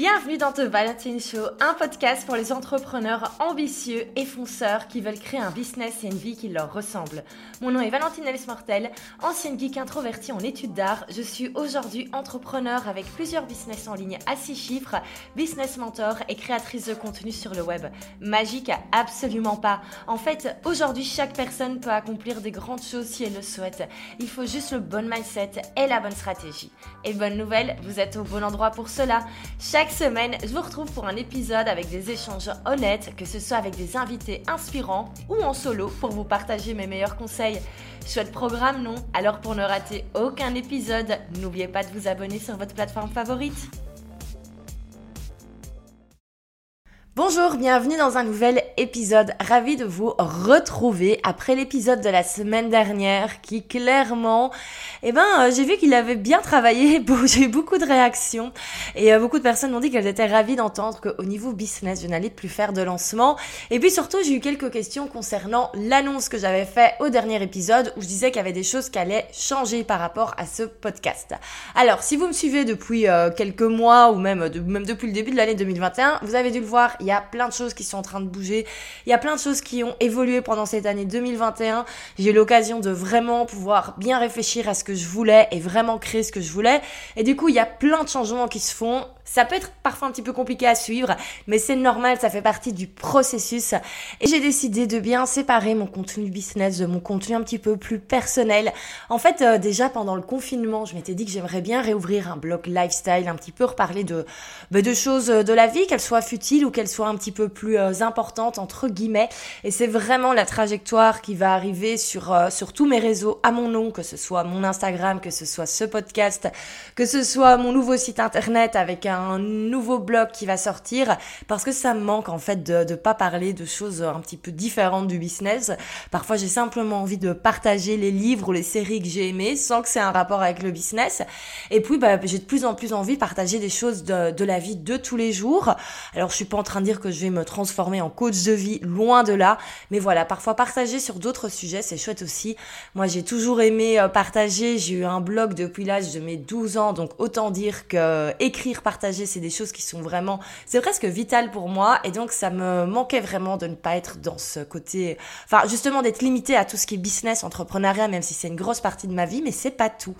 Bienvenue dans The Valentine Show, un podcast pour les entrepreneurs ambitieux et fonceurs qui veulent créer un business et une vie qui leur ressemble. Mon nom est Valentine Ellis-Mortel, ancienne geek introvertie en études d'art. Je suis aujourd'hui entrepreneur avec plusieurs business en ligne à 6 chiffres, business mentor et créatrice de contenu sur le web. Magique Absolument pas. En fait, aujourd'hui, chaque personne peut accomplir des grandes choses si elle le souhaite. Il faut juste le bon mindset et la bonne stratégie. Et bonne nouvelle, vous êtes au bon endroit pour cela. Chaque semaine, je vous retrouve pour un épisode avec des échanges honnêtes, que ce soit avec des invités inspirants ou en solo pour vous partager mes meilleurs conseils. Chouette programme, non? Alors pour ne rater aucun épisode, n'oubliez pas de vous abonner sur votre plateforme favorite. Bonjour, bienvenue dans un nouvel épisode. Ravi de vous retrouver après l'épisode de la semaine dernière qui clairement, eh ben, euh, j'ai vu qu'il avait bien travaillé. J'ai eu beaucoup de réactions et euh, beaucoup de personnes m'ont dit qu'elles étaient ravies d'entendre qu'au niveau business, je n'allais plus faire de lancement. Et puis surtout, j'ai eu quelques questions concernant l'annonce que j'avais fait au dernier épisode où je disais qu'il y avait des choses qui allaient changer par rapport à ce podcast. Alors, si vous me suivez depuis euh, quelques mois ou même, depuis le début de l'année 2021, vous avez dû le voir, il y a plein de choses qui sont en train de bouger. Il y a plein de choses qui ont évolué pendant cette année 2021. J'ai eu l'occasion de vraiment pouvoir bien réfléchir à ce que je voulais et vraiment créer ce que je voulais. Et du coup, il y a plein de changements qui se font. Ça peut être parfois un petit peu compliqué à suivre, mais c'est normal, ça fait partie du processus. Et j'ai décidé de bien séparer mon contenu business de mon contenu un petit peu plus personnel. En fait, euh, déjà pendant le confinement, je m'étais dit que j'aimerais bien réouvrir un blog lifestyle, un petit peu reparler de, bah, de choses de la vie, qu'elles soient futiles ou qu'elles soient un petit peu plus euh, importantes entre guillemets. Et c'est vraiment la trajectoire qui va arriver sur, euh, sur tous mes réseaux à mon nom, que ce soit mon Instagram, que ce soit ce podcast, que ce soit mon nouveau site internet avec un un nouveau blog qui va sortir parce que ça me manque en fait de ne pas parler de choses un petit peu différentes du business. Parfois j'ai simplement envie de partager les livres ou les séries que j'ai aimées sans que c'est un rapport avec le business. Et puis bah, j'ai de plus en plus envie de partager des choses de, de la vie de tous les jours. Alors je suis pas en train de dire que je vais me transformer en coach de vie, loin de là. Mais voilà, parfois partager sur d'autres sujets, c'est chouette aussi. Moi j'ai toujours aimé euh, partager. J'ai eu un blog depuis l'âge de mes 12 ans, donc autant dire que écrire, partager c'est des choses qui sont vraiment, c'est presque vital pour moi. Et donc, ça me manquait vraiment de ne pas être dans ce côté, enfin, justement, d'être limité à tout ce qui est business, entrepreneuriat, même si c'est une grosse partie de ma vie, mais c'est pas tout.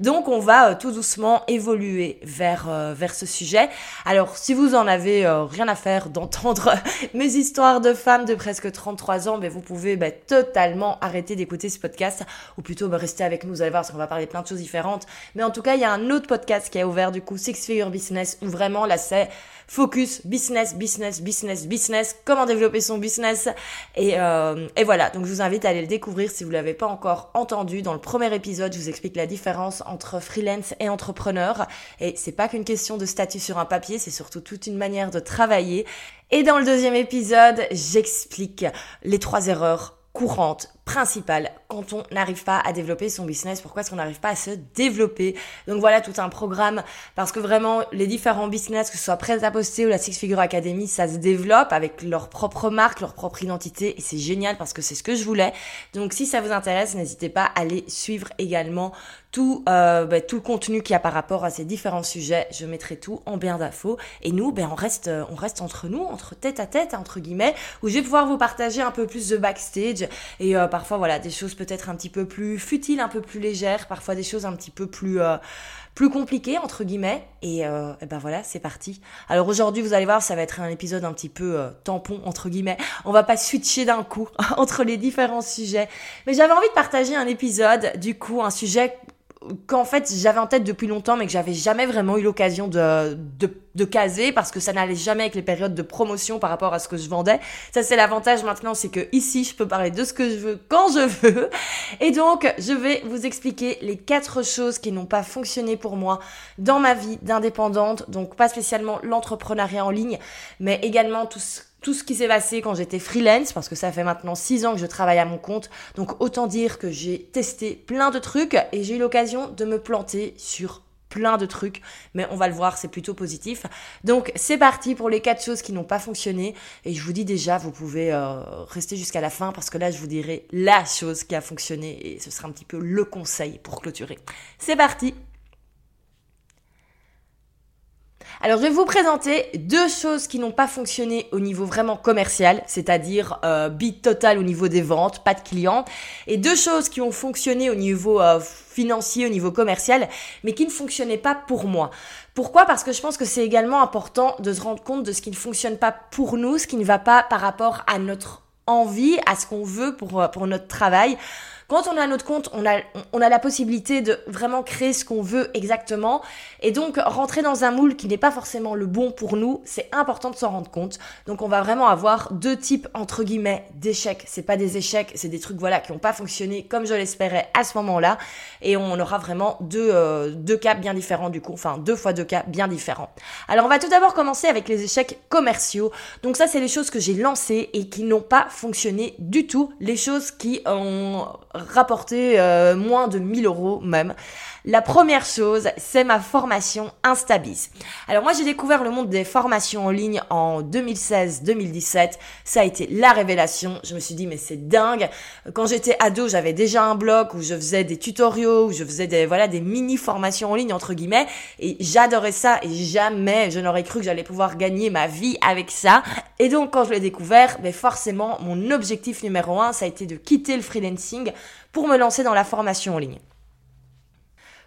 Donc, on va euh, tout doucement évoluer vers, euh, vers ce sujet. Alors, si vous en avez euh, rien à faire d'entendre mes histoires de femmes de presque 33 ans, ben, vous pouvez ben, totalement arrêter d'écouter ce podcast, ou plutôt ben, rester avec nous, vous allez voir, parce qu'on va parler plein de choses différentes. Mais en tout cas, il y a un autre podcast qui a ouvert, du coup, Six Figure Business où vraiment là c'est focus business, business, business, business, comment développer son business. Et, euh, et voilà, donc je vous invite à aller le découvrir si vous l'avez pas encore entendu. Dans le premier épisode, je vous explique la différence entre freelance et entrepreneur. Et c'est pas qu'une question de statut sur un papier, c'est surtout toute une manière de travailler. Et dans le deuxième épisode, j'explique les trois erreurs courantes principal quand on n'arrive pas à développer son business, pourquoi est-ce qu'on n'arrive pas à se développer? Donc voilà tout un programme parce que vraiment les différents business, que ce soit Prêt à poster ou la Six Figure Academy, ça se développe avec leur propre marque, leur propre identité et c'est génial parce que c'est ce que je voulais. Donc si ça vous intéresse, n'hésitez pas à aller suivre également tout, euh, bah, tout le contenu qu'il y a par rapport à ces différents sujets. Je mettrai tout en bien d'infos. Et nous, ben, on reste, on reste entre nous, entre tête à tête, entre guillemets, où je vais pouvoir vous partager un peu plus de backstage et euh, parfois voilà des choses peut-être un petit peu plus futiles, un peu plus légères, parfois des choses un petit peu plus euh, plus compliquées entre guillemets. Et, euh, ben voilà, c'est parti. Alors aujourd'hui, vous allez voir, ça va être un épisode un petit peu euh, tampon entre guillemets. On va pas switcher d'un coup entre les différents sujets, mais j'avais envie de partager un épisode, du coup, un sujet qu'en fait j'avais en tête depuis longtemps mais que j'avais jamais vraiment eu l'occasion de, de, caser parce que ça n'allait jamais avec les périodes de promotion par rapport à ce que je vendais. Ça c'est l'avantage maintenant, c'est que ici je peux parler de ce que je veux quand je veux. Et donc je vais vous expliquer les quatre choses qui n'ont pas fonctionné pour moi dans ma vie d'indépendante, donc pas spécialement l'entrepreneuriat en ligne, mais également tout ce tout ce qui s'est passé quand j'étais freelance, parce que ça fait maintenant six ans que je travaille à mon compte. Donc autant dire que j'ai testé plein de trucs et j'ai eu l'occasion de me planter sur plein de trucs, mais on va le voir, c'est plutôt positif. Donc c'est parti pour les quatre choses qui n'ont pas fonctionné. Et je vous dis déjà, vous pouvez euh, rester jusqu'à la fin parce que là, je vous dirai la chose qui a fonctionné et ce sera un petit peu le conseil pour clôturer. C'est parti Alors je vais vous présenter deux choses qui n'ont pas fonctionné au niveau vraiment commercial, c'est-à-dire euh, bid total au niveau des ventes, pas de clients, et deux choses qui ont fonctionné au niveau euh, financier, au niveau commercial, mais qui ne fonctionnaient pas pour moi. Pourquoi? Parce que je pense que c'est également important de se rendre compte de ce qui ne fonctionne pas pour nous, ce qui ne va pas par rapport à notre envie, à ce qu'on veut pour, euh, pour notre travail. Quand on a notre compte, on a, on a la possibilité de vraiment créer ce qu'on veut exactement. Et donc, rentrer dans un moule qui n'est pas forcément le bon pour nous, c'est important de s'en rendre compte. Donc, on va vraiment avoir deux types, entre guillemets, d'échecs. C'est pas des échecs, c'est des trucs, voilà, qui n'ont pas fonctionné comme je l'espérais à ce moment-là. Et on aura vraiment deux, euh, deux cas bien différents du coup. Enfin, deux fois deux cas bien différents. Alors, on va tout d'abord commencer avec les échecs commerciaux. Donc, ça, c'est les choses que j'ai lancées et qui n'ont pas fonctionné du tout. Les choses qui ont rapporter euh, moins de 1000 euros même. La première chose, c'est ma formation Instabis. Alors moi j'ai découvert le monde des formations en ligne en 2016-2017. Ça a été la révélation. Je me suis dit mais c'est dingue. Quand j'étais ado, j'avais déjà un blog où je faisais des tutoriaux, où je faisais des voilà des mini formations en ligne entre guillemets et j'adorais ça et jamais je n'aurais cru que j'allais pouvoir gagner ma vie avec ça. Et donc quand je l'ai découvert, mais forcément mon objectif numéro un, ça a été de quitter le freelancing pour me lancer dans la formation en ligne.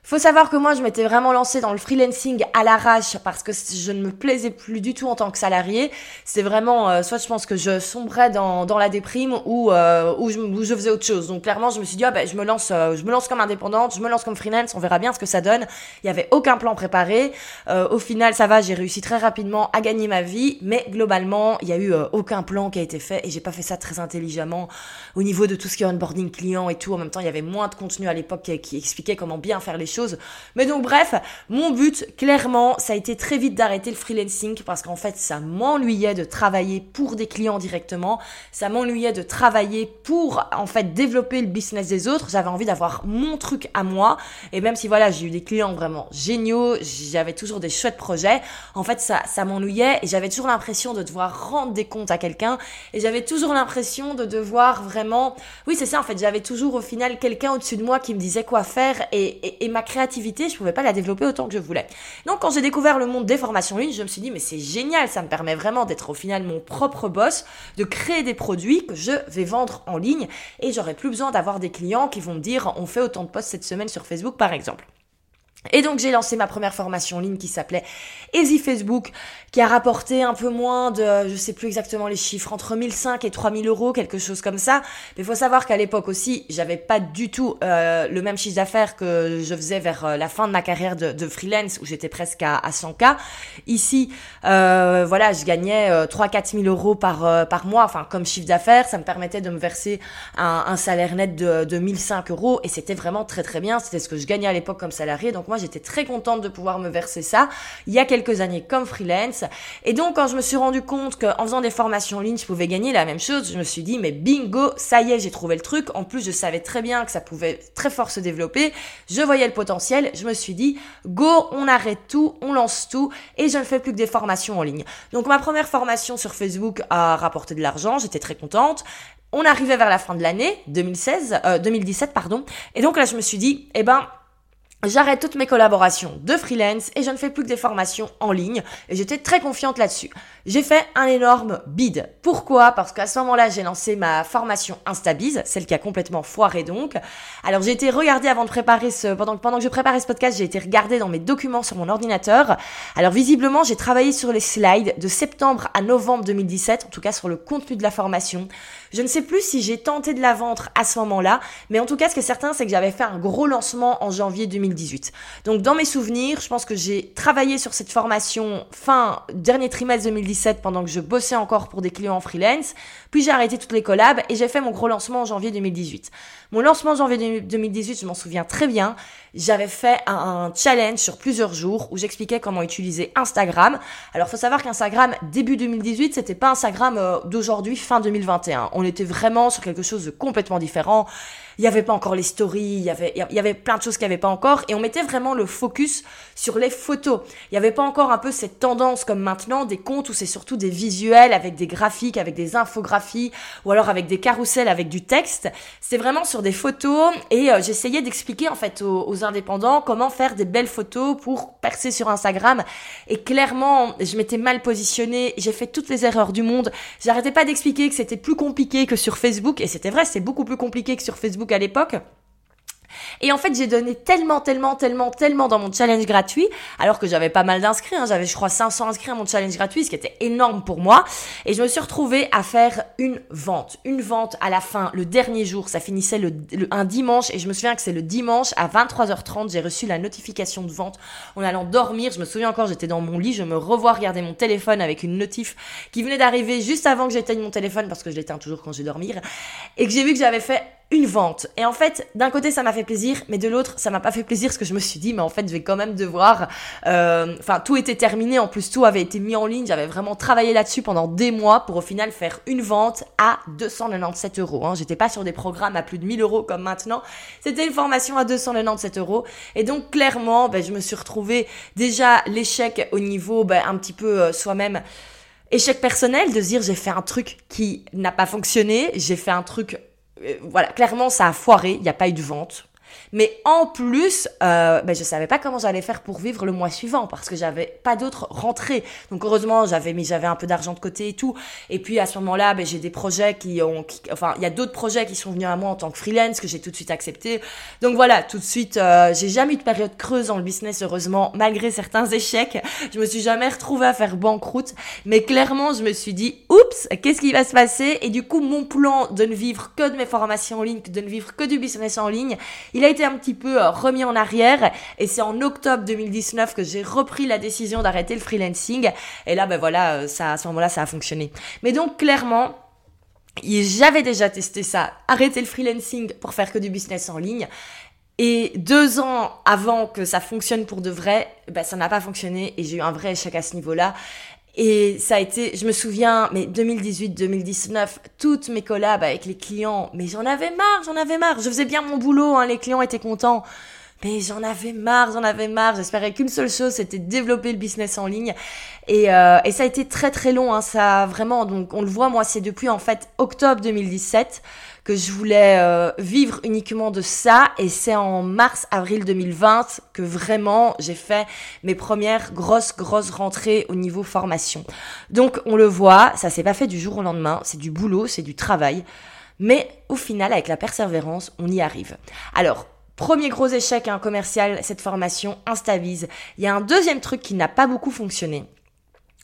Faut savoir que moi, je m'étais vraiment lancée dans le freelancing à l'arrache parce que je ne me plaisais plus du tout en tant que salarié. C'est vraiment, euh, soit je pense que je sombrais dans, dans la déprime ou, euh, ou, je, je faisais autre chose. Donc clairement, je me suis dit, ah ben, je me lance, euh, je me lance comme indépendante, je me lance comme freelance, on verra bien ce que ça donne. Il y avait aucun plan préparé. au final, ça va, j'ai réussi très rapidement à gagner ma vie, mais globalement, il y a eu aucun plan qui a été fait et j'ai pas fait ça très intelligemment au niveau de tout ce qui est onboarding client et tout. En même temps, il y avait moins de contenu à l'époque qui expliquait comment bien faire les choses. Mais donc bref, mon but, clairement, ça a été très vite d'arrêter le freelancing parce qu'en fait, ça m'ennuyait de travailler pour des clients directement. Ça m'ennuyait de travailler pour, en fait, développer le business des autres. J'avais envie d'avoir mon truc à moi. Et même si voilà, j'ai eu des clients vraiment géniaux, j'avais toujours des chouettes projets. En fait, ça, ça m'ennuyait et j'avais toujours l'impression de devoir rendre des comptes à quelqu'un. Et j'avais toujours l'impression de devoir vraiment, oui, c'est ça, en fait, j'avais toujours au final quelqu'un au-dessus de moi qui me disait quoi faire et, et ma créativité, je pouvais pas la développer autant que je voulais. Donc quand j'ai découvert le monde des formations en ligne, je me suis dit mais c'est génial, ça me permet vraiment d'être au final mon propre boss, de créer des produits que je vais vendre en ligne et j'aurai plus besoin d'avoir des clients qui vont me dire on fait autant de posts cette semaine sur Facebook par exemple. Et donc j'ai lancé ma première formation en ligne qui s'appelait Easy Facebook, qui a rapporté un peu moins de, je sais plus exactement les chiffres, entre 1005 et 3000 euros, quelque chose comme ça. Mais faut savoir qu'à l'époque aussi, j'avais pas du tout euh, le même chiffre d'affaires que je faisais vers euh, la fin de ma carrière de, freelance, où j'étais presque à, à 100K. Ici, euh, voilà, je gagnais euh, 3-4 000 euros par, euh, par mois, enfin comme chiffre d'affaires, ça me permettait de me verser un, un salaire net de, de 1005 euros, et c'était vraiment très très bien, c'était ce que je gagnais à l'époque comme salarié, donc moi j'étais très contente de pouvoir me verser ça, il y a quelques années comme freelance, et donc, quand je me suis rendu compte qu'en faisant des formations en ligne, je pouvais gagner la même chose, je me suis dit, mais bingo, ça y est, j'ai trouvé le truc. En plus, je savais très bien que ça pouvait très fort se développer. Je voyais le potentiel. Je me suis dit, go, on arrête tout, on lance tout, et je ne fais plus que des formations en ligne. Donc, ma première formation sur Facebook a rapporté de l'argent. J'étais très contente. On arrivait vers la fin de l'année 2016, euh, 2017 pardon, et donc là je me suis dit, eh ben J'arrête toutes mes collaborations de freelance et je ne fais plus que des formations en ligne et j'étais très confiante là-dessus. J'ai fait un énorme bid. Pourquoi? Parce qu'à ce moment-là, j'ai lancé ma formation Instabiz, celle qui a complètement foiré donc. Alors j'ai été regarder avant de préparer ce pendant que je préparais ce podcast, j'ai été regarder dans mes documents sur mon ordinateur. Alors visiblement, j'ai travaillé sur les slides de septembre à novembre 2017, en tout cas sur le contenu de la formation. Je ne sais plus si j'ai tenté de la vendre à ce moment-là, mais en tout cas, ce qui est certain, c'est que j'avais fait un gros lancement en janvier 2017 2018. Donc dans mes souvenirs, je pense que j'ai travaillé sur cette formation fin dernier trimestre 2017 pendant que je bossais encore pour des clients en freelance, puis j'ai arrêté toutes les collabs et j'ai fait mon gros lancement en janvier 2018. Mon lancement en janvier 2018, je m'en souviens très bien, j'avais fait un, challenge sur plusieurs jours où j'expliquais comment utiliser Instagram. Alors faut savoir qu'Instagram début 2018, c'était pas Instagram euh, d'aujourd'hui fin 2021. On était vraiment sur quelque chose de complètement différent il y avait pas encore les stories, il y avait, il y avait plein de choses qu'il n'y avait pas encore. encore et on mettait vraiment le focus sur les photos. Il n'y avait pas encore un peu cette tendance comme maintenant des comptes où c'est surtout des visuels avec des graphiques, avec des infographies ou alors avec des carousels avec du texte. C'est vraiment sur des photos et euh, j'essayais d'expliquer en fait aux, aux indépendants comment faire des belles photos pour percer sur Instagram et clairement je m'étais mal positionnée, j'ai fait toutes les erreurs du monde. J'arrêtais pas d'expliquer que c'était plus compliqué que sur Facebook et c'était vrai, c'est beaucoup plus compliqué que sur Facebook à l'époque. Et en fait, j'ai donné tellement, tellement, tellement, tellement dans mon challenge gratuit, alors que j'avais pas mal d'inscrits, hein, j'avais je crois 500 inscrits à mon challenge gratuit, ce qui était énorme pour moi. Et je me suis retrouvée à faire une vente, une vente à la fin, le dernier jour, ça finissait le, un dimanche, et je me souviens que c'est le dimanche à 23h30, j'ai reçu la notification de vente. En allant dormir. Je me souviens encore, j'étais dans mon lit, je me revois regarder mon téléphone avec une notif qui venait d'arriver juste avant que j'éteigne mon téléphone parce que je l'éteins toujours quand je vais dormir, et que j'ai vu que j'avais fait une vente. Et en fait, d'un côté, ça m'a fait plaisir, mais de l'autre, ça m'a pas fait plaisir parce que je me suis dit, mais en fait, je vais quand même devoir. Euh, enfin, tout était terminé. En plus, tout avait été mis en ligne. J'avais vraiment travaillé là-dessus pendant des mois pour au final faire une vente à 297 euros. Hein. J'étais pas sur des programmes à plus de 1000 euros comme maintenant. C'était une formation à 297 euros. Et donc, clairement, ben, je me suis retrouvée déjà l'échec au niveau ben, un petit peu euh, soi-même échec personnel de dire j'ai fait un truc qui n'a pas fonctionné, j'ai fait un truc euh, voilà, clairement, ça a foiré, il n'y a pas eu de vente. Mais en plus, euh, ben, je savais pas comment j'allais faire pour vivre le mois suivant parce que j'avais pas d'autres rentrées. Donc heureusement, j'avais mis j'avais un peu d'argent de côté et tout. Et puis à ce moment-là, ben, j'ai des projets qui ont, enfin, il y a d'autres projets qui sont venus à moi en tant que freelance que j'ai tout de suite accepté. Donc voilà, tout de suite, euh, j'ai jamais eu de période creuse dans le business heureusement, malgré certains échecs. Je me suis jamais retrouvée à faire banqueroute, mais clairement, je me suis dit, oups, qu'est-ce qui va se passer? Et du coup, mon plan de ne vivre que de mes formations en ligne, de ne vivre que du business en ligne, il a été un petit peu euh, remis en arrière et c'est en octobre 2019 que j'ai repris la décision d'arrêter le freelancing et là ben voilà euh, ça à ce moment-là ça a fonctionné. Mais donc clairement j'avais déjà testé ça, arrêter le freelancing pour faire que du business en ligne. Et deux ans avant que ça fonctionne pour de vrai, ben ça n'a pas fonctionné et j'ai eu un vrai échec à ce niveau-là. Et ça a été, je me souviens, mais 2018-2019, toutes mes collabs avec les clients, mais j'en avais marre, j'en avais marre. Je faisais bien mon boulot, hein, les clients étaient contents. Mais j'en avais marre, j'en avais marre. J'espérais qu'une seule chose, c'était développer le business en ligne. Et, euh, et ça a été très très long. Hein, ça vraiment, donc on le voit, moi, c'est depuis en fait octobre 2017 que je voulais euh, vivre uniquement de ça et c'est en mars avril 2020 que vraiment j'ai fait mes premières grosses grosses rentrées au niveau formation. Donc on le voit, ça s'est pas fait du jour au lendemain, c'est du boulot, c'est du travail, mais au final avec la persévérance, on y arrive. Alors Premier gros échec hein, commercial, cette formation Instavise. Il y a un deuxième truc qui n'a pas beaucoup fonctionné.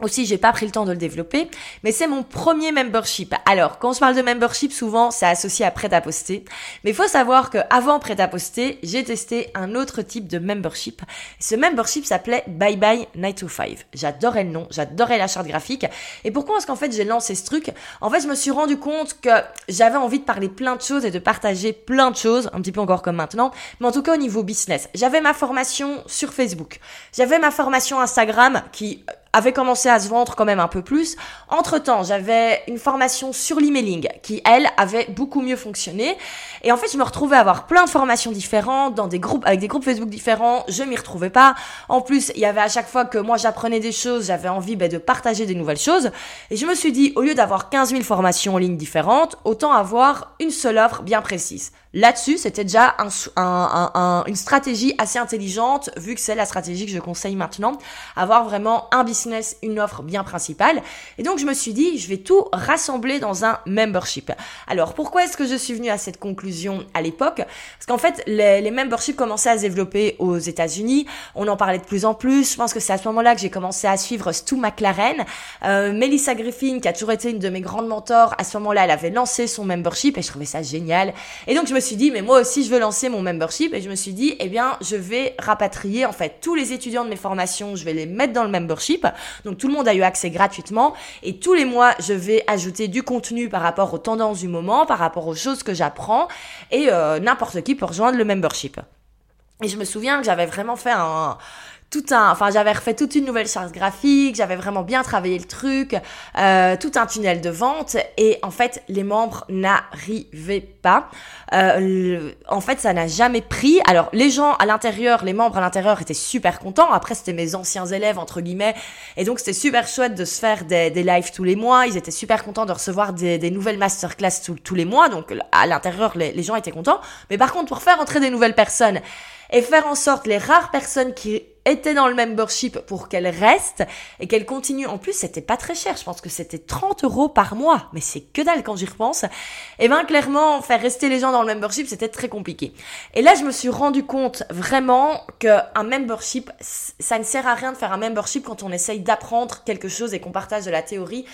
Aussi, j'ai pas pris le temps de le développer, mais c'est mon premier membership. Alors, quand je parle de membership, souvent, c'est associé à prêt à poster. Mais il faut savoir que avant prêt à poster, j'ai testé un autre type de membership. Ce membership s'appelait Bye Bye 9 to 5. J'adorais le nom, j'adorais la charte graphique. Et pourquoi est-ce qu'en fait j'ai lancé ce truc? En fait, je me suis rendu compte que j'avais envie de parler plein de choses et de partager plein de choses, un petit peu encore comme maintenant, mais en tout cas au niveau business. J'avais ma formation sur Facebook. J'avais ma formation Instagram qui avait commencé à se vendre quand même un peu plus. Entre-temps, j'avais une formation sur l'emailing qui, elle, avait beaucoup mieux fonctionné. Et en fait, je me retrouvais à avoir plein de formations différentes dans des groupes, avec des groupes Facebook différents. Je m'y retrouvais pas. En plus, il y avait à chaque fois que moi j'apprenais des choses, j'avais envie ben, de partager des nouvelles choses. Et je me suis dit, au lieu d'avoir 15 000 formations en ligne différentes, autant avoir une seule offre bien précise. Là-dessus, c'était déjà un, un, un, une stratégie assez intelligente, vu que c'est la stratégie que je conseille maintenant, avoir vraiment un business, une offre bien principale. Et donc, je me suis dit, je vais tout rassembler dans un membership. Alors, pourquoi est-ce que je suis venue à cette conclusion à l'époque? Parce qu'en fait, les, les memberships commençaient à se développer aux États-Unis. On en parlait de plus en plus. Je pense que c'est à ce moment-là que j'ai commencé à suivre Stu McLaren. Euh, Melissa Griffin, qui a toujours été une de mes grandes mentors, à ce moment-là, elle avait lancé son membership et je trouvais ça génial. Et donc, je me suis dit, mais moi aussi, je veux lancer mon membership. Et je me suis dit, eh bien, je vais rapatrier, en fait, tous les étudiants de mes formations, je vais les mettre dans le membership. Donc, tout le monde a eu accès gratuitement. Et tous les mois, je vais ajouter du contenu par rapport aux tendances du moment, par rapport aux choses que j'apprends. Et euh, n'importe qui peut rejoindre le membership. Et je me souviens que j'avais vraiment fait un tout un, enfin j'avais refait toute une nouvelle charte graphique, j'avais vraiment bien travaillé le truc, euh, tout un tunnel de vente et en fait les membres n'arrivaient pas. Euh, en fait ça n'a jamais pris. Alors les gens à l'intérieur, les membres à l'intérieur étaient super contents. Après c'était mes anciens élèves entre guillemets et donc c'était super chouette de se faire des, des lives tous les mois. Ils étaient super contents de recevoir des, nouvelles masterclass tous les mois. Donc à l'intérieur les, les gens étaient contents. Mais par contre pour faire entrer des nouvelles personnes et faire en sorte les rares personnes qui étaient dans le membership pour qu'elles restent et qu'elles continuent. En plus, c'était pas très cher. Je pense que c'était 30 euros par mois. Mais c'est que dalle quand j'y repense. Et eh ben, clairement, faire rester les gens dans le membership, c'était très compliqué. Et là, je me suis rendu compte vraiment qu'un membership, ça ne sert à rien de faire un membership quand on essaye d'apprendre quelque chose et qu'on partage de la théorie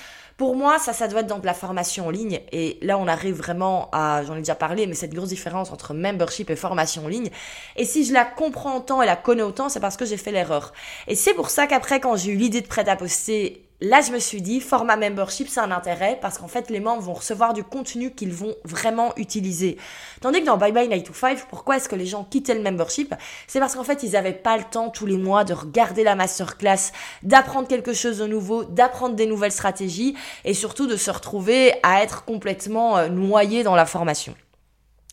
pour moi, ça, ça doit être dans de la formation en ligne. Et là, on arrive vraiment à, j'en ai déjà parlé, mais cette grosse différence entre membership et formation en ligne. Et si je la comprends autant et la connais autant, c'est parce que j'ai fait l'erreur. Et c'est pour ça qu'après, quand j'ai eu l'idée de prêt à poster Là, je me suis dit, format membership, c'est un intérêt parce qu'en fait, les membres vont recevoir du contenu qu'ils vont vraiment utiliser. Tandis que dans Bye Bye Night to 5, pourquoi est-ce que les gens quittaient le membership? C'est parce qu'en fait, ils n'avaient pas le temps tous les mois de regarder la masterclass, d'apprendre quelque chose de nouveau, d'apprendre des nouvelles stratégies et surtout de se retrouver à être complètement euh, noyé dans la formation.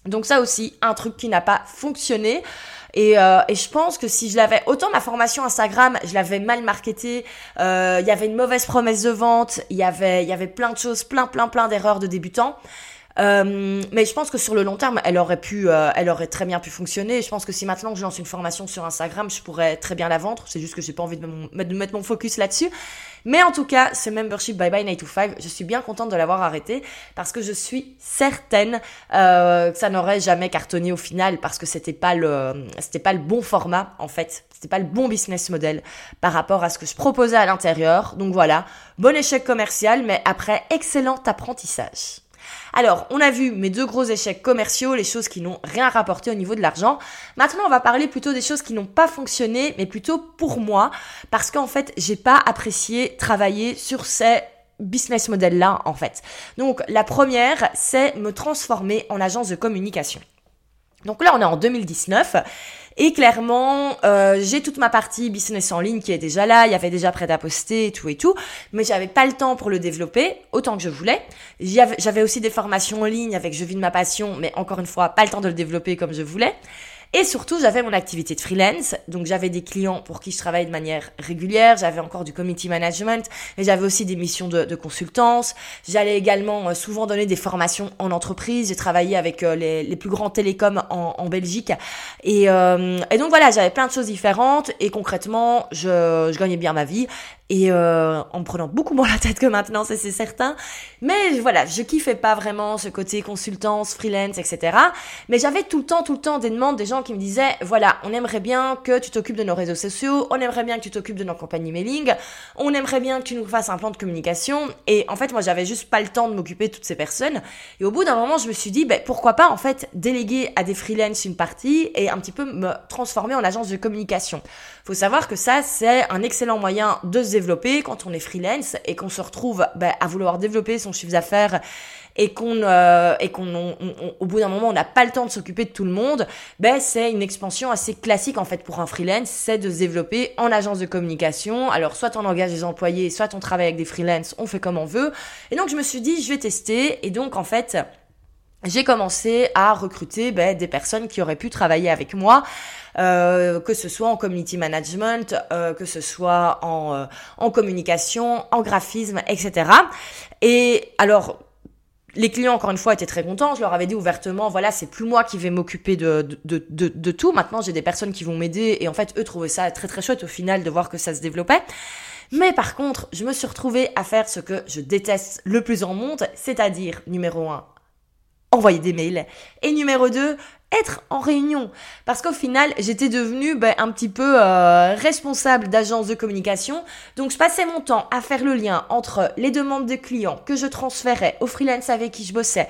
Donc ça aussi, un truc qui n'a pas fonctionné. Et, euh, et, je pense que si je l'avais, autant ma formation Instagram, je l'avais mal marketée, euh, il y avait une mauvaise promesse de vente, il y avait, il y avait plein de choses, plein, plein, plein d'erreurs de débutants. Euh, mais je pense que sur le long terme, elle aurait pu, euh, elle aurait très bien pu fonctionner. Je pense que si maintenant je lance une formation sur Instagram, je pourrais très bien la vendre. C'est juste que j'ai pas envie de, de, mettre mon focus là-dessus. Mais en tout cas, ce membership Bye Bye 9 to 5, je suis bien contente de l'avoir arrêté parce que je suis certaine euh, que ça n'aurait jamais cartonné au final parce que c'était pas le, c'était pas le bon format en fait. C'était pas le bon business model par rapport à ce que je proposais à l'intérieur. Donc voilà, bon échec commercial, mais après excellent apprentissage. Alors, on a vu mes deux gros échecs commerciaux, les choses qui n'ont rien rapporté au niveau de l'argent. Maintenant, on va parler plutôt des choses qui n'ont pas fonctionné, mais plutôt pour moi, parce qu'en fait, j'ai pas apprécié travailler sur ces business models là en fait. Donc la première, c'est me transformer en agence de communication. Donc là, on est en 2019 et clairement, euh, j'ai toute ma partie business en ligne qui est déjà là, il y avait déjà prêt à poster et tout et tout, mais j'avais pas le temps pour le développer autant que je voulais. J'avais aussi des formations en ligne avec Je vis de ma passion, mais encore une fois, pas le temps de le développer comme je voulais. Et surtout, j'avais mon activité de freelance, donc j'avais des clients pour qui je travaillais de manière régulière, j'avais encore du community management, mais j'avais aussi des missions de, de consultance. J'allais également euh, souvent donner des formations en entreprise, j'ai travaillé avec euh, les, les, plus grands télécoms en, en Belgique. Et, euh, et, donc voilà, j'avais plein de choses différentes. Et concrètement, je, je gagnais bien ma vie et euh, en me prenant beaucoup moins la tête que maintenant, c'est certain. Mais voilà, je kiffais pas vraiment ce côté consultance, freelance, etc. Mais j'avais tout le temps, tout le temps des demandes des gens qui me disaient, voilà, on aimerait bien que tu t'occupes de nos réseaux sociaux, on aimerait bien que tu t'occupes de nos compagnies mailing, on aimerait bien que tu nous fasses un plan de communication. Et en fait, moi, j'avais juste pas le temps de m'occuper de toutes ces personnes. Et au bout d'un moment, je me suis dit, ben, pourquoi pas en fait déléguer à des freelance une partie et un petit peu me transformer en agence de communication. Faut savoir que ça, c'est un excellent moyen de se développer quand on est freelance et qu'on se retrouve bah, à vouloir développer son chiffre d'affaires et qu'on euh, et qu'on au bout d'un moment on n'a pas le temps de s'occuper de tout le monde, ben c'est une expansion assez classique en fait pour un freelance, c'est de se développer en agence de communication. Alors soit on engage des employés, soit on travaille avec des freelances, on fait comme on veut. Et donc je me suis dit je vais tester et donc en fait j'ai commencé à recruter ben, des personnes qui auraient pu travailler avec moi, euh, que ce soit en community management, euh, que ce soit en, euh, en communication, en graphisme, etc. Et alors, les clients, encore une fois, étaient très contents. Je leur avais dit ouvertement, voilà, c'est plus moi qui vais m'occuper de, de, de, de, tout. Maintenant, j'ai des personnes qui vont m'aider. Et en fait, eux trouvaient ça très très chouette au final de voir que ça se développait. Mais par contre, je me suis retrouvée à faire ce que je déteste le plus en monde, c'est-à-dire, numéro un, envoyer des mails. Et numéro 2, être en réunion. Parce qu'au final, j'étais devenue ben, un petit peu euh, responsable d'agence de communication. Donc je passais mon temps à faire le lien entre les demandes des clients que je transférais aux freelance avec qui je bossais.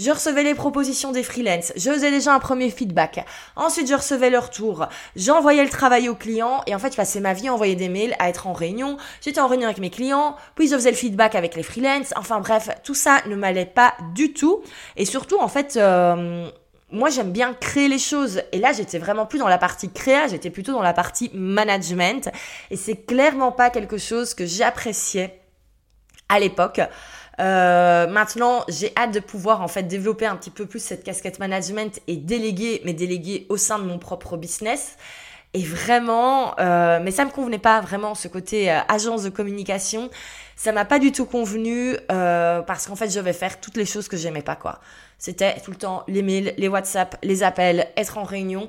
Je recevais les propositions des freelance. Je faisais déjà un premier feedback. Ensuite, je recevais leur tour. J'envoyais le travail aux clients. Et en fait, je passais ma vie à envoyer des mails, à être en réunion. J'étais en réunion avec mes clients. Puis je faisais le feedback avec les freelance. Enfin bref, tout ça ne m'allait pas du tout. Et surtout, en fait... Euh, moi j'aime bien créer les choses et là j'étais vraiment plus dans la partie créa, j'étais plutôt dans la partie management et c'est clairement pas quelque chose que j'appréciais à l'époque. Euh, maintenant, j'ai hâte de pouvoir en fait développer un petit peu plus cette casquette management et déléguer, mais déléguer au sein de mon propre business. Et vraiment, euh, mais ça me convenait pas vraiment ce côté euh, agence de communication. Ça m'a pas du tout convenu euh, parce qu'en fait, je vais faire toutes les choses que j'aimais pas quoi. C'était tout le temps les mails, les WhatsApp, les appels, être en réunion.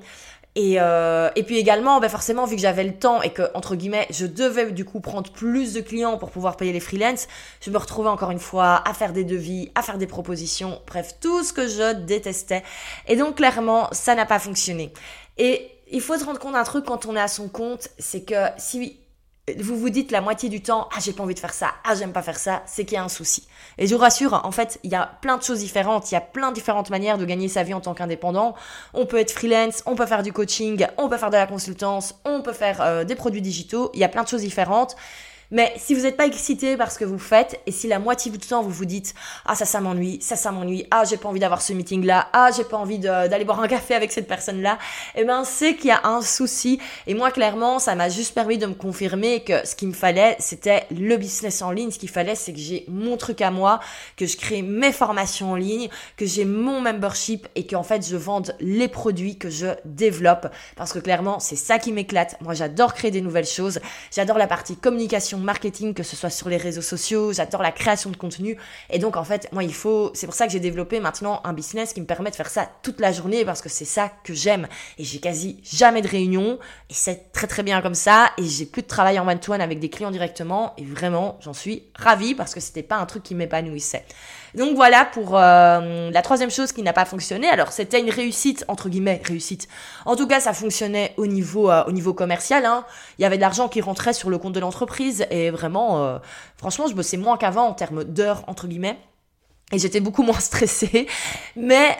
Et, euh, et puis également, ben forcément, vu que j'avais le temps et que, entre guillemets, je devais du coup prendre plus de clients pour pouvoir payer les freelances, je me retrouvais encore une fois à faire des devis, à faire des propositions, bref, tout ce que je détestais. Et donc, clairement, ça n'a pas fonctionné. Et il faut se rendre compte d'un truc quand on est à son compte, c'est que si vous vous dites la moitié du temps, ah j'ai pas envie de faire ça, ah j'aime pas faire ça, c'est qu'il y a un souci. Et je vous rassure, en fait, il y a plein de choses différentes, il y a plein de différentes manières de gagner sa vie en tant qu'indépendant. On peut être freelance, on peut faire du coaching, on peut faire de la consultance, on peut faire euh, des produits digitaux, il y a plein de choses différentes. Mais si vous n'êtes pas excité par ce que vous faites, et si la moitié du temps vous vous dites ah ça ça m'ennuie, ça ça m'ennuie, ah j'ai pas envie d'avoir ce meeting là, ah j'ai pas envie d'aller boire un café avec cette personne là, eh ben c'est qu'il y a un souci. Et moi clairement ça m'a juste permis de me confirmer que ce qu'il me fallait c'était le business en ligne. Ce qu'il fallait c'est que j'ai mon truc à moi, que je crée mes formations en ligne, que j'ai mon membership et qu'en fait je vende les produits que je développe. Parce que clairement c'est ça qui m'éclate. Moi j'adore créer des nouvelles choses, j'adore la partie communication marketing, que ce soit sur les réseaux sociaux, j'adore la création de contenu. Et donc, en fait, moi, il faut, c'est pour ça que j'ai développé maintenant un business qui me permet de faire ça toute la journée parce que c'est ça que j'aime. Et j'ai quasi jamais de réunion et c'est très très bien comme ça. Et j'ai plus de travail en one-to-one avec des clients directement. Et vraiment, j'en suis ravie parce que c'était pas un truc qui m'épanouissait. Donc voilà pour euh, la troisième chose qui n'a pas fonctionné. Alors c'était une réussite entre guillemets réussite. En tout cas, ça fonctionnait au niveau euh, au niveau commercial. Hein. Il y avait de l'argent qui rentrait sur le compte de l'entreprise et vraiment, euh, franchement, je bossais moins qu'avant en termes d'heures entre guillemets. Et j'étais beaucoup moins stressée. Mais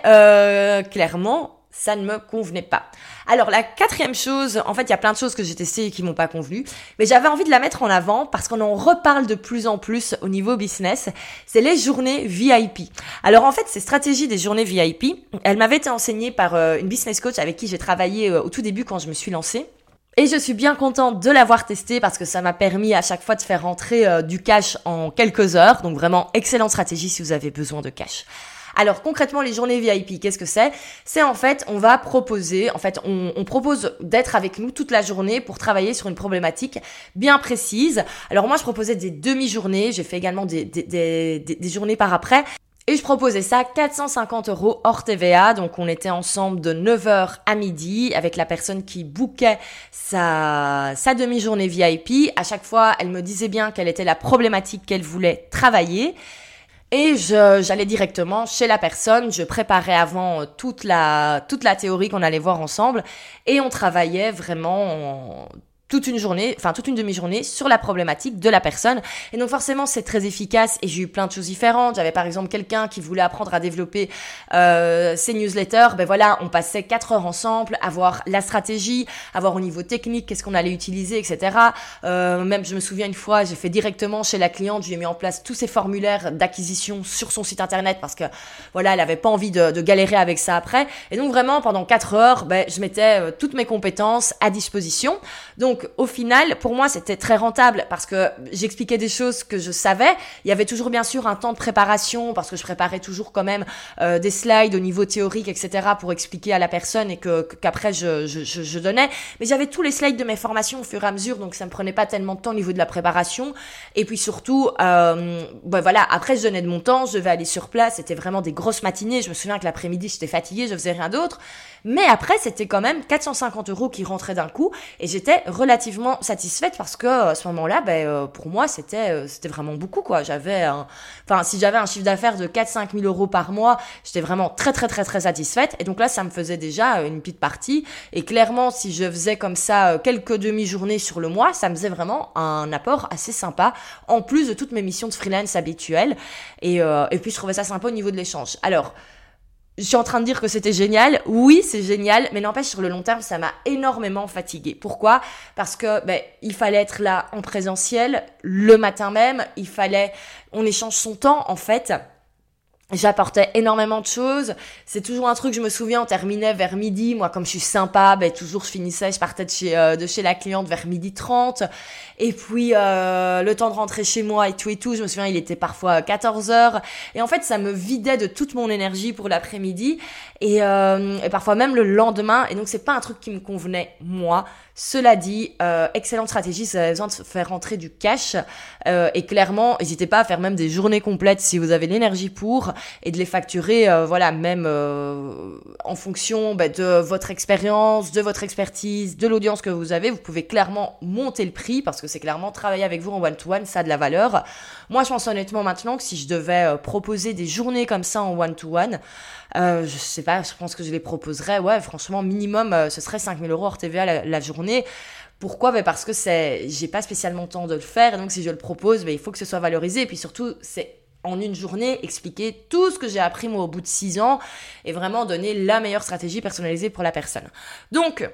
clairement, ça ne me convenait pas. Alors la quatrième chose, en fait il y a plein de choses que j'ai testées et qui m'ont pas convenu, mais j'avais envie de la mettre en avant parce qu'on en reparle de plus en plus au niveau business, c'est les journées VIP. Alors en fait ces stratégies des journées VIP, elles m'avaient été enseignées par euh, une business coach avec qui j'ai travaillé euh, au tout début quand je me suis lancée. Et je suis bien contente de l'avoir testé parce que ça m'a permis à chaque fois de faire rentrer euh, du cash en quelques heures. Donc vraiment excellente stratégie si vous avez besoin de cash. Alors concrètement, les journées VIP, qu'est-ce que c'est? C'est en fait, on va proposer, en fait, on, propose d'être avec nous toute la journée pour travailler sur une problématique bien précise. Alors moi, je proposais des demi-journées, j'ai fait également des, des, des, journées par après. Et je proposais ça 450 euros hors TVA. Donc on était ensemble de 9h à midi avec la personne qui bookait sa, sa demi-journée VIP. À chaque fois, elle me disait bien quelle était la problématique qu'elle voulait travailler. Et j'allais directement chez la personne, je préparais avant euh, toute la, toute la théorie qu'on allait voir ensemble et on travaillait vraiment toute une journée, enfin toute une demi-journée sur la problématique de la personne. Et donc forcément c'est très efficace et j'ai eu plein de choses différentes. J'avais par exemple quelqu'un qui voulait apprendre à développer euh, ses newsletters. Ben voilà, on passait quatre heures ensemble à voir la stratégie, à voir au niveau technique qu'est-ce qu'on allait utiliser, etc. Euh, même je me souviens une fois, j'ai fait directement chez la cliente, j'ai mis en place tous ces formulaires d'acquisition sur son site internet parce que voilà, elle avait pas envie de, de, galérer avec ça après. Et donc vraiment pendant quatre heures, ben, je mettais euh, toutes mes compétences à disposition. Donc au final, pour moi, c'était très rentable parce que j'expliquais des choses que je savais. Il y avait toujours bien sûr un temps de préparation parce que je préparais toujours quand même euh, des slides au niveau théorique, etc. pour expliquer à la personne et que qu'après je, je, donnais. Mais j'avais tous les slides de mes formations au fur et à mesure, donc ça me prenait pas tellement de temps au niveau de la préparation. Et puis surtout, euh, ben voilà, après je donnais de mon temps, je devais aller sur place. C'était vraiment des grosses matinées. Je me souviens que l'après-midi j'étais fatiguée, je faisais rien d'autre. Mais après, c'était quand même 450 euros qui rentraient d'un coup et j'étais relativement satisfaite parce que à ce moment-là, ben, euh, pour moi, c'était euh, c'était vraiment beaucoup quoi. J'avais, enfin, si j'avais un chiffre d'affaires de 4-5 000 euros par mois, j'étais vraiment très très très très satisfaite. Et donc là, ça me faisait déjà une petite partie. Et clairement, si je faisais comme ça euh, quelques demi-journées sur le mois, ça me faisait vraiment un apport assez sympa en plus de toutes mes missions de freelance habituelles. Et, et puis je trouvais ça sympa au niveau de l'échange. Alors je suis en train de dire que c'était génial. Oui, c'est génial, mais n'empêche sur le long terme, ça m'a énormément fatigué. Pourquoi? Parce que ben, il fallait être là en présentiel le matin même. Il fallait, on échange son temps en fait. J'apportais énormément de choses. C'est toujours un truc, je me souviens, on terminait vers midi. Moi, comme je suis sympa, ben, toujours je finissais, je partais de chez, euh, de chez la cliente vers midi 30. Et puis, euh, le temps de rentrer chez moi et tout et tout, je me souviens, il était parfois 14 heures. Et en fait, ça me vidait de toute mon énergie pour l'après-midi. Et, euh, et parfois même le lendemain. Et donc, c'est pas un truc qui me convenait, moi. Cela dit, euh, excellente stratégie, ça a besoin de faire rentrer du cash. Euh, et clairement, n'hésitez pas à faire même des journées complètes si vous avez l'énergie pour et de les facturer, euh, voilà, même euh, en fonction bah, de votre expérience, de votre expertise, de l'audience que vous avez. Vous pouvez clairement monter le prix parce que c'est clairement travailler avec vous en one-to-one, ça a de la valeur. Moi, je pense honnêtement maintenant que si je devais euh, proposer des journées comme ça en one-to-one, euh, je sais pas, je pense que je les proposerais, ouais, franchement, minimum, ce serait 5000 euros hors TVA la, journée. Pourquoi? Ben Parce que c'est, j'ai pas spécialement le temps de le faire, et donc si je le propose, ben il faut que ce soit valorisé, et puis surtout, c'est en une journée expliquer tout ce que j'ai appris moi au bout de six ans, et vraiment donner la meilleure stratégie personnalisée pour la personne. Donc,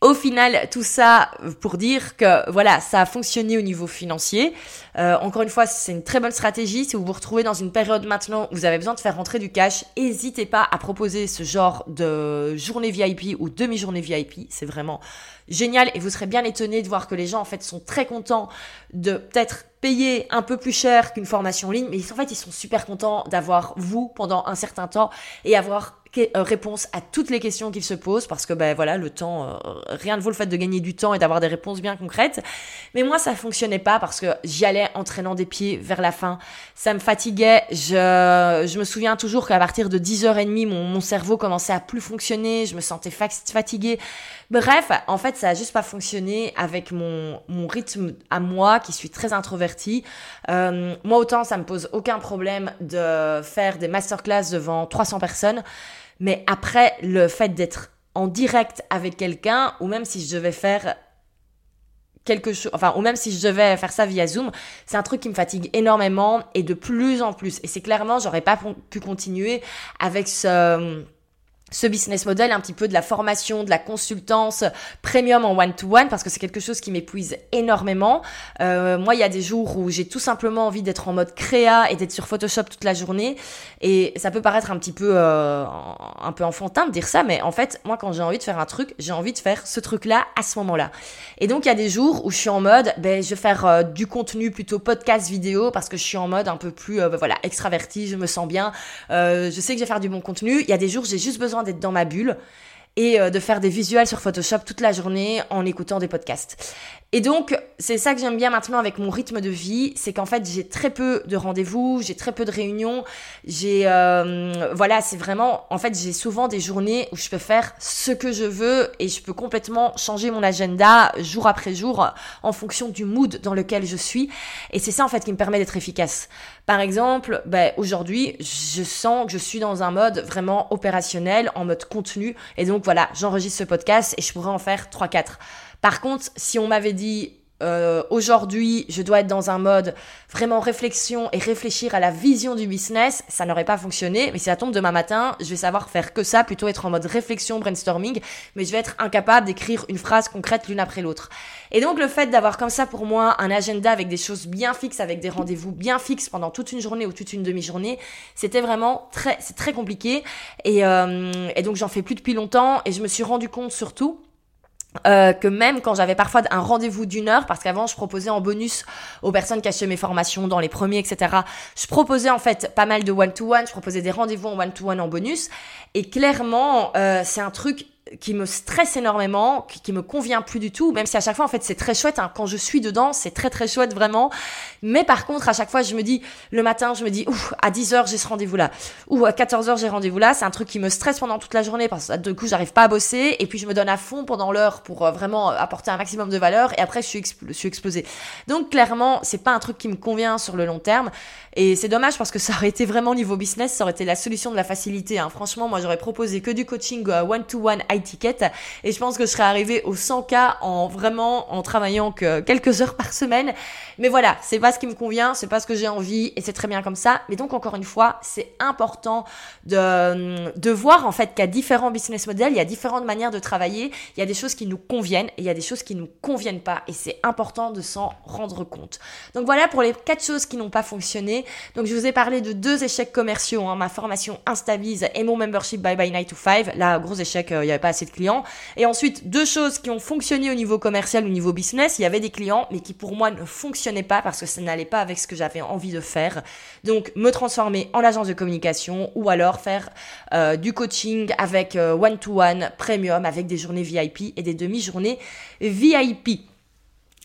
au final, tout ça pour dire que voilà, ça a fonctionné au niveau financier. Euh, encore une fois, c'est une très bonne stratégie. Si vous vous retrouvez dans une période maintenant où vous avez besoin de faire rentrer du cash, n'hésitez pas à proposer ce genre de journée VIP ou demi-journée VIP. C'est vraiment génial et vous serez bien étonné de voir que les gens en fait sont très contents de peut-être payer un peu plus cher qu'une formation en ligne, mais en fait ils sont super contents d'avoir vous pendant un certain temps et avoir euh, réponse à toutes les questions qu'ils se posent parce que ben voilà le temps euh, rien ne vaut le fait de gagner du temps et d'avoir des réponses bien concrètes. Mais moi ça fonctionnait pas parce que j'y allais entraînant des pieds vers la fin. Ça me fatiguait. Je, je me souviens toujours qu'à partir de 10h30 mon, mon cerveau commençait à plus fonctionner. Je me sentais fatiguée. Bref en fait ça a juste pas fonctionné avec mon, mon rythme à moi qui suis très introvertie. Euh, moi autant ça me pose aucun problème de faire des masterclass devant 300 personnes mais après, le fait d'être en direct avec quelqu'un, ou même si je devais faire quelque chose, enfin, ou même si je devais faire ça via Zoom, c'est un truc qui me fatigue énormément et de plus en plus. Et c'est clairement, j'aurais pas pu continuer avec ce, ce business model un petit peu de la formation, de la consultance premium en one-to-one parce que c'est quelque chose qui m'épuise énormément. Euh, moi, il y a des jours où j'ai tout simplement envie d'être en mode créa et d'être sur Photoshop toute la journée et ça peut paraître un petit peu euh, un peu enfantin de dire ça, mais en fait, moi, quand j'ai envie de faire un truc, j'ai envie de faire ce truc-là à ce moment-là. Et donc, il y a des jours où je suis en mode, ben, je vais faire euh, du contenu plutôt podcast vidéo parce que je suis en mode un peu plus, euh, ben, voilà, extraverti, je me sens bien, euh, je sais que je vais faire du bon contenu. Il y a des jours, j'ai juste besoin d'être dans ma bulle et euh, de faire des visuels sur Photoshop toute la journée en écoutant des podcasts. Et donc, c'est ça que j'aime bien maintenant avec mon rythme de vie, c'est qu'en fait, j'ai très peu de rendez-vous, j'ai très peu de réunions, j'ai euh, voilà, c'est vraiment en fait, j'ai souvent des journées où je peux faire ce que je veux et je peux complètement changer mon agenda jour après jour en fonction du mood dans lequel je suis et c'est ça en fait qui me permet d'être efficace. Par exemple, ben, aujourd'hui, je sens que je suis dans un mode vraiment opérationnel, en mode contenu et donc voilà, j'enregistre ce podcast et je pourrais en faire 3 4. Par contre, si on m'avait dit euh, aujourd'hui, je dois être dans un mode vraiment réflexion et réfléchir à la vision du business, ça n'aurait pas fonctionné. Mais si ça tombe demain matin, je vais savoir faire que ça, plutôt être en mode réflexion, brainstorming, mais je vais être incapable d'écrire une phrase concrète l'une après l'autre. Et donc le fait d'avoir comme ça pour moi un agenda avec des choses bien fixes, avec des rendez-vous bien fixes pendant toute une journée ou toute une demi-journée, c'était vraiment très, c'est très compliqué. Et, euh, et donc j'en fais plus depuis longtemps et je me suis rendu compte surtout euh, que même quand j'avais parfois un rendez-vous d'une heure, parce qu'avant je proposais en bonus aux personnes qui achetaient mes formations dans les premiers, etc. Je proposais en fait pas mal de one-to-one, je proposais des rendez-vous en one-to-one en bonus, et clairement euh, c'est un truc qui me stresse énormément, qui, qui, me convient plus du tout, même si à chaque fois en fait c'est très chouette, hein. quand je suis dedans c'est très très chouette vraiment, mais par contre à chaque fois je me dis, le matin je me dis, ouf, à 10h j'ai ce rendez-vous là, ou à 14h j'ai rendez-vous là, c'est un truc qui me stresse pendant toute la journée parce que du coup j'arrive pas à bosser, et puis je me donne à fond pendant l'heure pour euh, vraiment apporter un maximum de valeur, et après je suis, je suis explosée. Donc clairement c'est pas un truc qui me convient sur le long terme, et c'est dommage parce que ça aurait été vraiment niveau business, ça aurait été la solution de la facilité, hein. franchement moi j'aurais proposé que du coaching one-to-one -one Et je pense que je serais arrivée au 100K en vraiment en travaillant que quelques heures par semaine. Mais voilà, c'est pas ce qui me convient, c'est pas ce que j'ai envie et c'est très bien comme ça. Mais donc encore une fois, c'est important de, voir en fait qu'il y a différents business models, il y a différentes manières de travailler, il y a des choses qui nous conviennent et il y a des choses qui nous conviennent pas et c'est important de s'en rendre compte. Donc voilà pour les quatre choses qui n'ont pas fonctionné. Donc je vous ai parlé de deux échecs commerciaux, hein, ma formation Instabiz et mon membership Bye Bye Night to 5. Là, gros échec, euh, il n'y pas assez de clients. Et ensuite, deux choses qui ont fonctionné au niveau commercial, au niveau business. Il y avait des clients, mais qui pour moi ne fonctionnaient pas parce que ça n'allait pas avec ce que j'avais envie de faire. Donc me transformer en agence de communication ou alors faire euh, du coaching avec euh, one-to-one, premium, avec des journées VIP et des demi-journées VIP.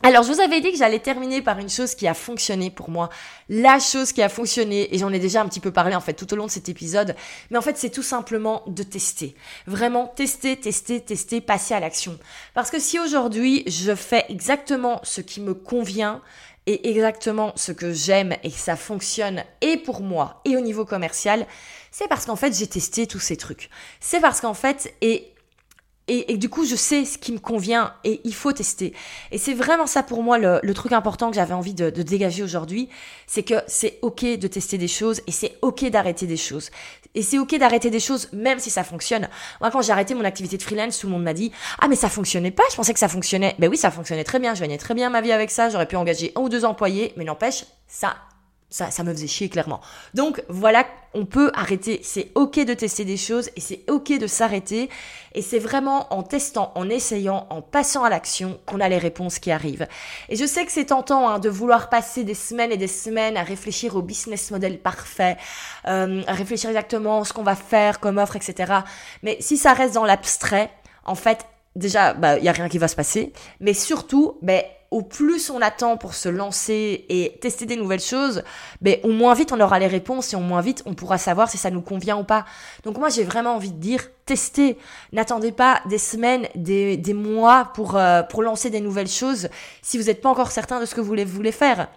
Alors, je vous avais dit que j'allais terminer par une chose qui a fonctionné pour moi. La chose qui a fonctionné, et j'en ai déjà un petit peu parlé en fait tout au long de cet épisode, mais en fait c'est tout simplement de tester. Vraiment tester, tester, tester, passer à l'action. Parce que si aujourd'hui je fais exactement ce qui me convient, et exactement ce que j'aime et que ça fonctionne et pour moi et au niveau commercial, c'est parce qu'en fait j'ai testé tous ces trucs. C'est parce qu'en fait, et et, du coup, je sais ce qui me convient et il faut tester. Et c'est vraiment ça pour moi le, truc important que j'avais envie de, de dégager aujourd'hui, c'est que c'est ok de tester des choses et c'est ok d'arrêter des choses. Et c'est ok d'arrêter des choses même si ça fonctionne. Moi, quand j'ai arrêté mon activité de freelance, tout le monde m'a dit ah mais ça fonctionnait pas. Je pensais que ça fonctionnait. Ben oui, ça fonctionnait très bien. Je gagnais très bien ma vie avec ça. J'aurais pu engager un ou deux employés, mais n'empêche, ça ça, ça me faisait chier clairement. Donc voilà, on peut arrêter. C'est ok de tester des choses et c'est ok de s'arrêter. Et c'est vraiment en testant, en essayant, en passant à l'action qu'on a les réponses qui arrivent. Et je sais que c'est tentant hein, de vouloir passer des semaines et des semaines à réfléchir au business model parfait, euh, à réfléchir exactement ce qu'on va faire comme offre, etc. Mais si ça reste dans l'abstrait, en fait, déjà, bah, il y a rien qui va se passer. Mais surtout, ben, au plus on attend pour se lancer et tester des nouvelles choses, ben, au moins vite on aura les réponses et au moins vite on pourra savoir si ça nous convient ou pas. Donc moi j'ai vraiment envie de dire, testez. N'attendez pas des semaines, des, mois pour, euh, pour lancer des nouvelles choses si vous n'êtes pas encore certain de ce que vous voulez, voulez faire.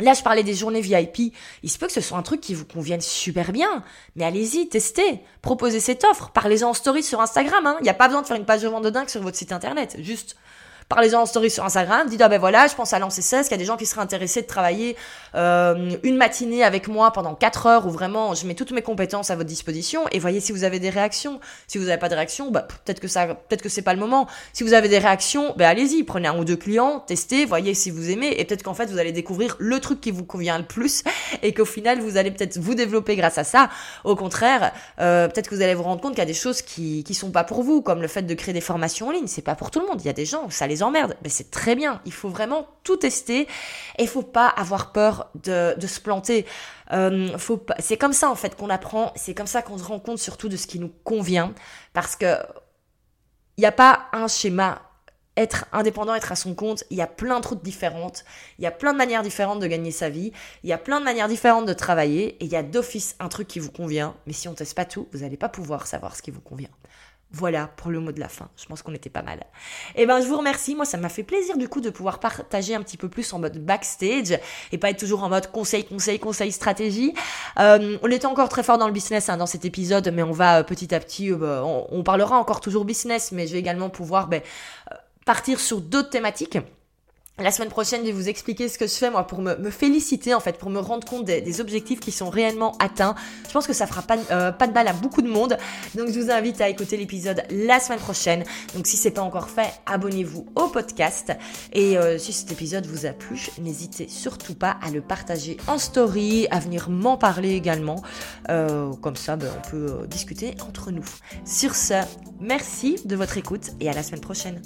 Là, je parlais des journées VIP. Il se peut que ce soit un truc qui vous convienne super bien. Mais allez-y, testez. Proposez cette offre. Parlez-en en story sur Instagram. Hein. Il n'y a pas besoin de faire une page de vente de dingue sur votre site internet. Juste Parlez-en en story sur Instagram, dites ah ben voilà, je pense à lancer ça, est-ce qu'il y a des gens qui seraient intéressés de travailler euh, une matinée avec moi pendant 4 heures où vraiment je mets toutes mes compétences à votre disposition et voyez si vous avez des réactions. Si vous n'avez pas de réactions, bah peut-être que ça peut-être que c'est pas le moment. Si vous avez des réactions, ben allez-y, prenez un ou deux clients, testez, voyez si vous aimez et peut-être qu'en fait vous allez découvrir le truc qui vous convient le plus et qu'au final vous allez peut-être vous développer grâce à ça. Au contraire, euh, peut-être que vous allez vous rendre compte qu'il y a des choses qui qui sont pas pour vous comme le fait de créer des formations en ligne, c'est pas pour tout le monde. Il y a des gens ça les emmerde. Mais c'est très bien. Il faut vraiment tout tester et faut pas avoir peur de, de se planter. Euh, faut pas... C'est comme ça en fait qu'on apprend. C'est comme ça qu'on se rend compte surtout de ce qui nous convient. Parce que il n'y a pas un schéma. Être indépendant, être à son compte, il y a plein de routes différentes, il y a plein de manières différentes de gagner sa vie, il y a plein de manières différentes de travailler, et il y a d'office un truc qui vous convient, mais si on teste pas tout, vous n'allez pas pouvoir savoir ce qui vous convient. Voilà pour le mot de la fin. Je pense qu'on était pas mal. Eh ben, je vous remercie. Moi, ça m'a fait plaisir du coup de pouvoir partager un petit peu plus en mode backstage et pas être toujours en mode conseil, conseil, conseil, stratégie. Euh, on était encore très fort dans le business hein, dans cet épisode, mais on va euh, petit à petit, euh, bah, on, parlera encore toujours business, mais je vais également pouvoir ben, partir sur d'autres thématiques. La semaine prochaine, je vais vous expliquer ce que je fais moi pour me, féliciter en fait, pour me rendre compte des, objectifs qui sont réellement atteints. Je pense que ça fera pas, euh, de mal à beaucoup de monde. Donc je vous invite à écouter l'épisode la semaine prochaine. Donc si c'est pas encore fait, abonnez-vous au podcast. Et euh, si cet épisode vous a plu, n'hésitez surtout pas à le partager en story, à venir m'en parler également. Euh, comme ça, ben, on peut discuter entre nous. Sur ce, merci de votre écoute et à la semaine prochaine.